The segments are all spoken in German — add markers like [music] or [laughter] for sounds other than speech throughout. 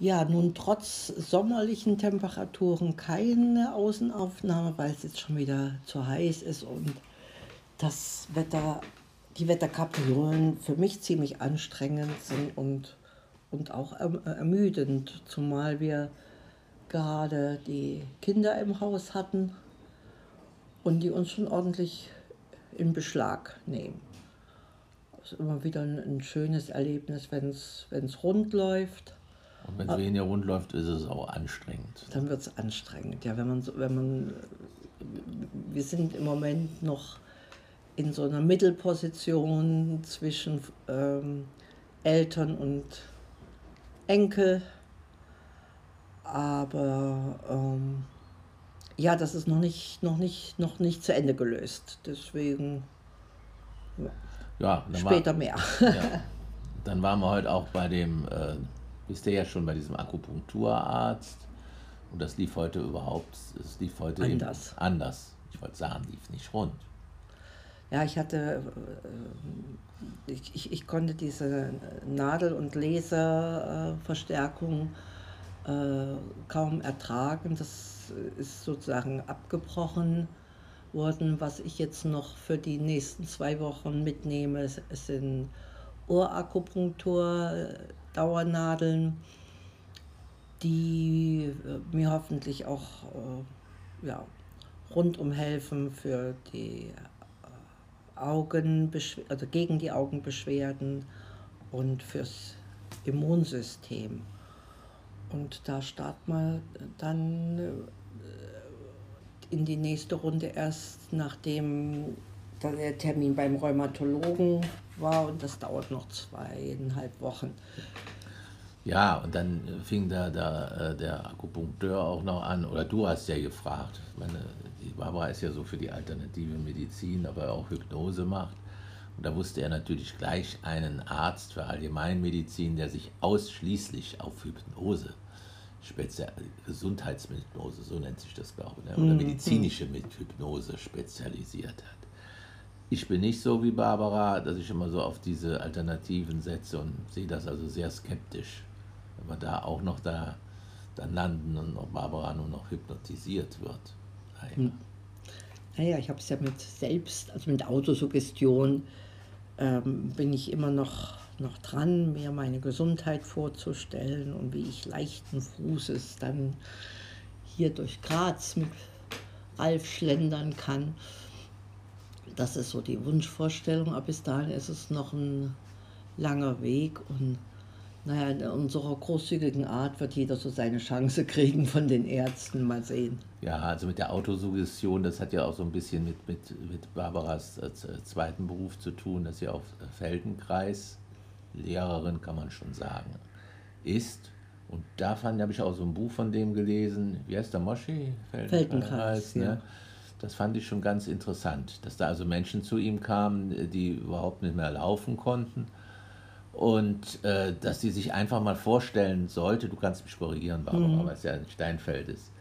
ja, nun trotz sommerlichen Temperaturen keine Außenaufnahme, weil es jetzt schon wieder zu heiß ist und das Wetter, die Wetterkapriolen für mich ziemlich anstrengend sind und, und auch ermüdend, zumal wir gerade die Kinder im Haus hatten und die uns schon ordentlich in Beschlag nehmen. Es ist immer wieder ein, ein schönes Erlebnis, wenn es rund läuft und wenn es weniger rund läuft, ist es auch anstrengend. Dann wird es anstrengend, ja. Wenn man, so, wenn man, wir sind im Moment noch in so einer Mittelposition zwischen ähm, Eltern und Enkel. Aber ähm, ja, das ist noch nicht, noch, nicht, noch nicht zu Ende gelöst. Deswegen ja, später war, mehr. Ja. [laughs] Dann waren wir heute auch bei dem äh, bist du ja schon bei diesem Akupunkturarzt und das lief heute überhaupt, es lief heute anders. anders. Ich wollte sagen, lief nicht rund. Ja, ich hatte, äh, ich, ich, ich konnte diese Nadel- und Laserverstärkung äh, kaum ertragen. Das ist sozusagen abgebrochen worden. Was ich jetzt noch für die nächsten zwei Wochen mitnehme, sind Ohrakupunktur, Dauernadeln, die äh, mir hoffentlich auch äh, ja, rundum helfen für die äh, Augen, also gegen die Augenbeschwerden und fürs Immunsystem. Und da startet man dann in die nächste Runde erst, nachdem der Termin beim Rheumatologen war und das dauert noch zweieinhalb Wochen. Ja, und dann fing da, da der Akupunkteur auch noch an, oder du hast ja gefragt. Meine, die Barbara ist ja so für die alternative Medizin, aber auch Hypnose macht. Und da wusste er natürlich gleich einen Arzt für Allgemeinmedizin, der sich ausschließlich auf Hypnose, speziell, Gesundheitshypnose, so nennt sich das, glaube ich, ne? oder mhm. medizinische Hypnose spezialisiert hat ich bin nicht so wie Barbara, dass ich immer so auf diese Alternativen setze und sehe das also sehr skeptisch. Wenn wir da auch noch da dann landen und noch Barbara nur noch hypnotisiert wird. Naja, hm. naja ich habe es ja mit selbst, also mit Autosuggestion ähm, bin ich immer noch, noch dran, mir meine Gesundheit vorzustellen und wie ich leichten Fußes dann hier durch Graz mit Ralf schlendern kann. Das ist so die Wunschvorstellung, aber bis dahin ist es noch ein langer Weg und naja, in unserer großzügigen Art wird jeder so seine Chance kriegen von den Ärzten. Mal sehen. Ja, also mit der Autosuggestion, das hat ja auch so ein bisschen mit, mit, mit Barbaras äh, zweiten Beruf zu tun, dass sie auf Feldenkreis Lehrerin, kann man schon sagen, ist. Und da fand habe ich auch so ein Buch von dem gelesen. Wie heißt der Moschi? Feldenkreis, Feldenkreis ne? ja. Das fand ich schon ganz interessant, dass da also Menschen zu ihm kamen, die überhaupt nicht mehr laufen konnten und äh, dass sie sich einfach mal vorstellen sollte, du kannst mich korrigieren, Barbara, mhm. weil es ja ein Steinfeld ist,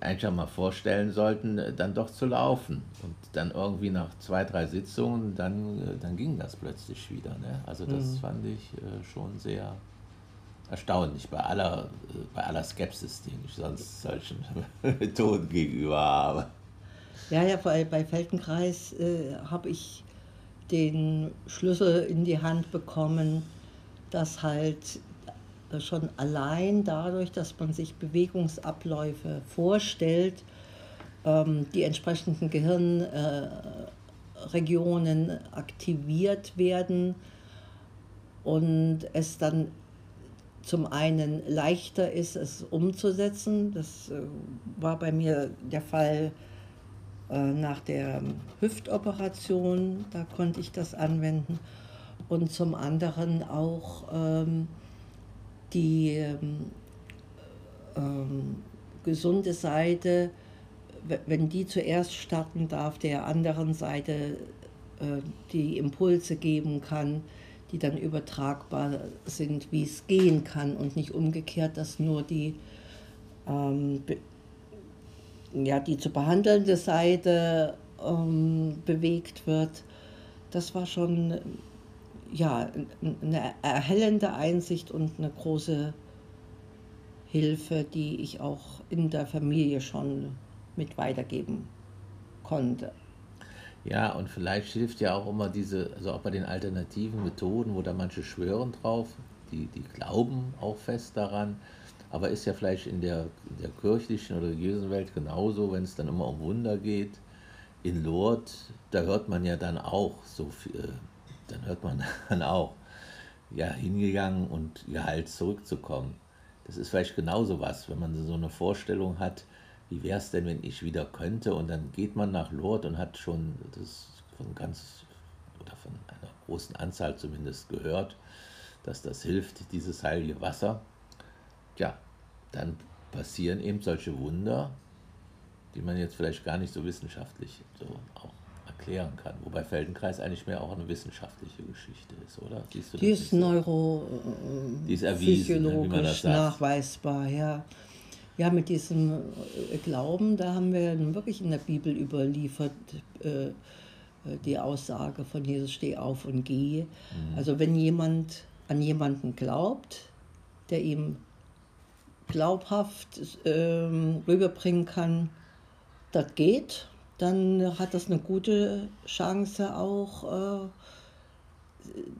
einfach mal vorstellen sollten, äh, dann doch zu laufen. Und dann irgendwie nach zwei, drei Sitzungen, dann, äh, dann ging das plötzlich wieder. Ne? Also das mhm. fand ich äh, schon sehr erstaunlich bei aller, äh, bei aller Skepsis, die ich sonst solchen [laughs] Methoden gegenüber habe. Ja, ja, bei, bei Feldenkreis äh, habe ich den Schlüssel in die Hand bekommen, dass halt äh, schon allein dadurch, dass man sich Bewegungsabläufe vorstellt, ähm, die entsprechenden Gehirnregionen äh, aktiviert werden und es dann zum einen leichter ist, es umzusetzen. Das äh, war bei mir der Fall nach der Hüftoperation, da konnte ich das anwenden. Und zum anderen auch ähm, die ähm, ähm, gesunde Seite, wenn die zuerst starten darf, der anderen Seite äh, die Impulse geben kann, die dann übertragbar sind, wie es gehen kann und nicht umgekehrt, dass nur die ähm, ja, die zu behandelnde Seite ähm, bewegt wird, das war schon ja, eine erhellende Einsicht und eine große Hilfe, die ich auch in der Familie schon mit weitergeben konnte. Ja, und vielleicht hilft ja auch immer diese, also auch bei den alternativen Methoden, wo da manche schwören drauf, die, die glauben auch fest daran, aber ist ja vielleicht in der, der kirchlichen oder religiösen Welt genauso, wenn es dann immer um Wunder geht. In Lourdes, da hört man ja dann auch so viel, äh, dann hört man [laughs] dann auch, ja, hingegangen und geheilt zurückzukommen. Das ist vielleicht genauso was, wenn man so eine Vorstellung hat, wie wäre es denn, wenn ich wieder könnte? Und dann geht man nach Lourdes und hat schon das von ganz oder von einer großen Anzahl zumindest gehört, dass das hilft, dieses heilige Wasser. Ja, dann passieren eben solche Wunder, die man jetzt vielleicht gar nicht so wissenschaftlich so auch erklären kann. Wobei Feldenkreis eigentlich mehr auch eine wissenschaftliche Geschichte ist, oder? Siehst du die ist neuro, die ist erwiesen, ne, nachweisbar, ja. Ja, mit diesem äh, Glauben, da haben wir wirklich in der Bibel überliefert äh, äh, die Aussage von Jesus, steh auf und geh. Mhm. Also wenn jemand an jemanden glaubt, der ihm glaubhaft ähm, rüberbringen kann, das geht, dann hat das eine gute Chance auch, äh,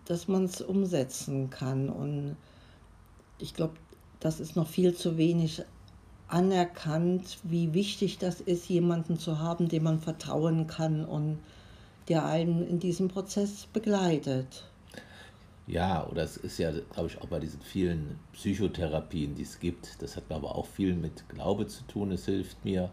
dass man es umsetzen kann. Und ich glaube, das ist noch viel zu wenig anerkannt, wie wichtig das ist, jemanden zu haben, dem man vertrauen kann und der einen in diesem Prozess begleitet. Ja, oder es ist ja, glaube ich, auch bei diesen vielen Psychotherapien, die es gibt, das hat aber auch viel mit Glaube zu tun, es hilft mir.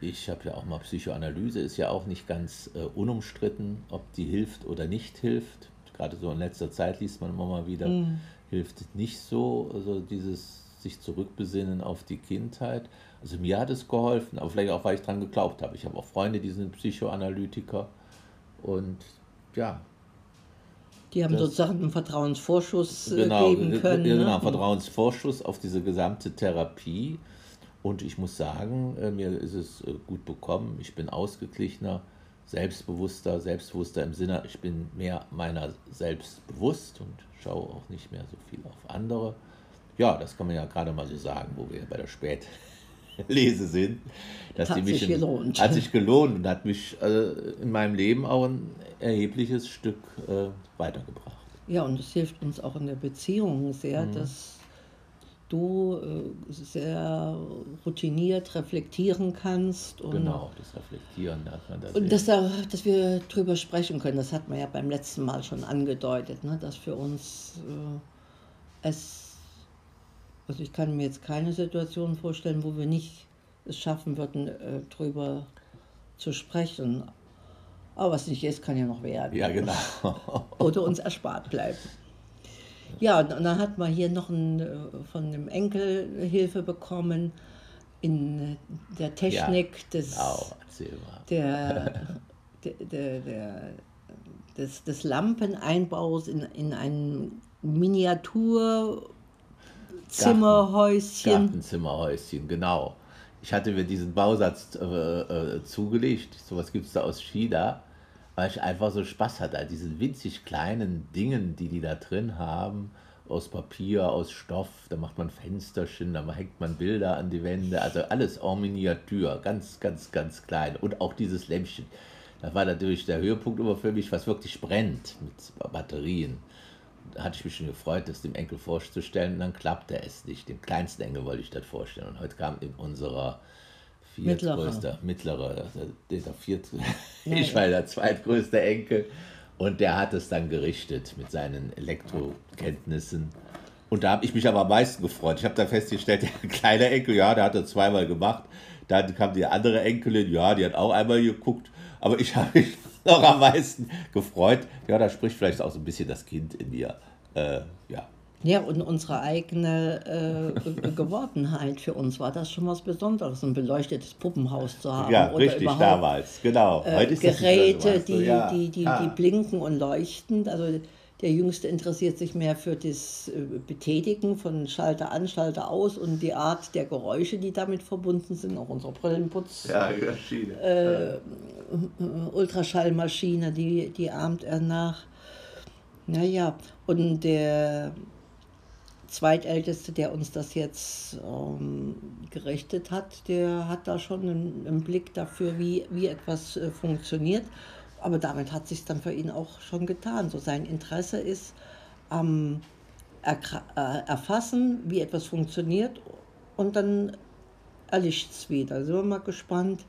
Ich habe ja auch mal Psychoanalyse, ist ja auch nicht ganz äh, unumstritten, ob die hilft oder nicht hilft. Gerade so in letzter Zeit liest man immer mal wieder, mm. hilft nicht so, also dieses sich zurückbesinnen auf die Kindheit. Also mir hat es geholfen, aber vielleicht auch, weil ich daran geglaubt habe. Ich habe auch Freunde, die sind Psychoanalytiker und ja. Die haben das, sozusagen einen Vertrauensvorschuss äh, genau, geben können. Genau, ne? Vertrauensvorschuss auf diese gesamte Therapie. Und ich muss sagen, äh, mir ist es äh, gut bekommen. Ich bin ausgeglichener, selbstbewusster, selbstbewusster im Sinne, ich bin mehr meiner selbst bewusst und schaue auch nicht mehr so viel auf andere. Ja, das kann man ja gerade mal so sagen, wo wir bei der [laughs] Spätlese sind. Dass hat die mich sich gelohnt. Hat sich gelohnt und hat mich äh, in meinem Leben auch ein erhebliches Stück äh, weitergebracht. Ja, und es hilft uns auch in der Beziehung sehr, mhm. dass du äh, sehr routiniert reflektieren kannst. Und genau, das Reflektieren hat man da Und dass, da, dass wir drüber sprechen können, das hat man ja beim letzten Mal schon angedeutet, ne? dass für uns äh, es also ich kann mir jetzt keine Situation vorstellen, wo wir nicht es schaffen würden, äh, drüber zu sprechen. Aber was nicht ist, kann ja noch werden. Ja, genau. Oder uns erspart bleiben. Ja, und dann hat man hier noch ein, äh, von einem Enkel Hilfe bekommen in der Technik ja, des, genau. der, [laughs] der, der, der, des, des Lampeneinbaus in, in ein Miniatur Zimmerhäuschen. Gartenzimmerhäuschen, genau. Ich hatte mir diesen Bausatz äh, äh, zugelegt, sowas gibt es da aus China, weil ich einfach so Spaß hatte an diesen winzig kleinen Dingen, die die da drin haben, aus Papier, aus Stoff, da macht man Fensterchen, da hängt man Bilder an die Wände, also alles en Miniatur, ganz, ganz, ganz klein. Und auch dieses Lämpchen. Da war natürlich der Höhepunkt immer für mich, was wirklich brennt mit Batterien hatte ich mich schon gefreut, das dem Enkel vorzustellen, und dann klappte es nicht. Dem kleinsten Enkel wollte ich das vorstellen. Und heute kam in unserer viertgrößte, mittlere, also der viert, [laughs] ich war der zweitgrößte Enkel. Und der hat es dann gerichtet mit seinen Elektrokenntnissen. Und da habe ich mich aber am meisten gefreut. Ich habe dann festgestellt, [laughs] der kleine Enkel, ja, der hat das zweimal gemacht. Dann kam die andere Enkelin, ja, die hat auch einmal geguckt. Aber ich [laughs] habe mich noch am meisten gefreut. Ja, da spricht vielleicht auch so ein bisschen das Kind in mir. Äh, ja. Ja, und unsere eigene äh, [laughs] Gewordenheit für uns war das schon was Besonderes, ein beleuchtetes Puppenhaus zu haben. Ja, richtig, damals, genau. Äh, Geräte, das die, ja. die, die, ah. die blinken und leuchten. Also der Jüngste interessiert sich mehr für das äh, Betätigen von Schalter an, Schalter aus und die Art der Geräusche, die damit verbunden sind. Auch unsere Brillenputz. Ja. Äh, Ultraschallmaschine, die, die ahmt er nach. Naja, und der, Zweitälteste, der uns das jetzt ähm, gerichtet hat, der hat da schon einen, einen Blick dafür, wie, wie etwas äh, funktioniert. Aber damit hat sich dann für ihn auch schon getan. So sein Interesse ist am äh, Erfassen, wie etwas funktioniert und dann erlischt es wieder. Sind wir mal gespannt,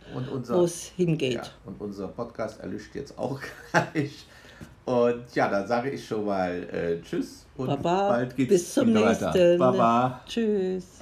wo es hingeht. Ja, und unser Podcast erlischt jetzt auch [laughs] gleich. Und ja, dann sage ich schon mal äh, Tschüss und Baba, bald geht's bis zum nächsten. weiter. Baba. Tschüss.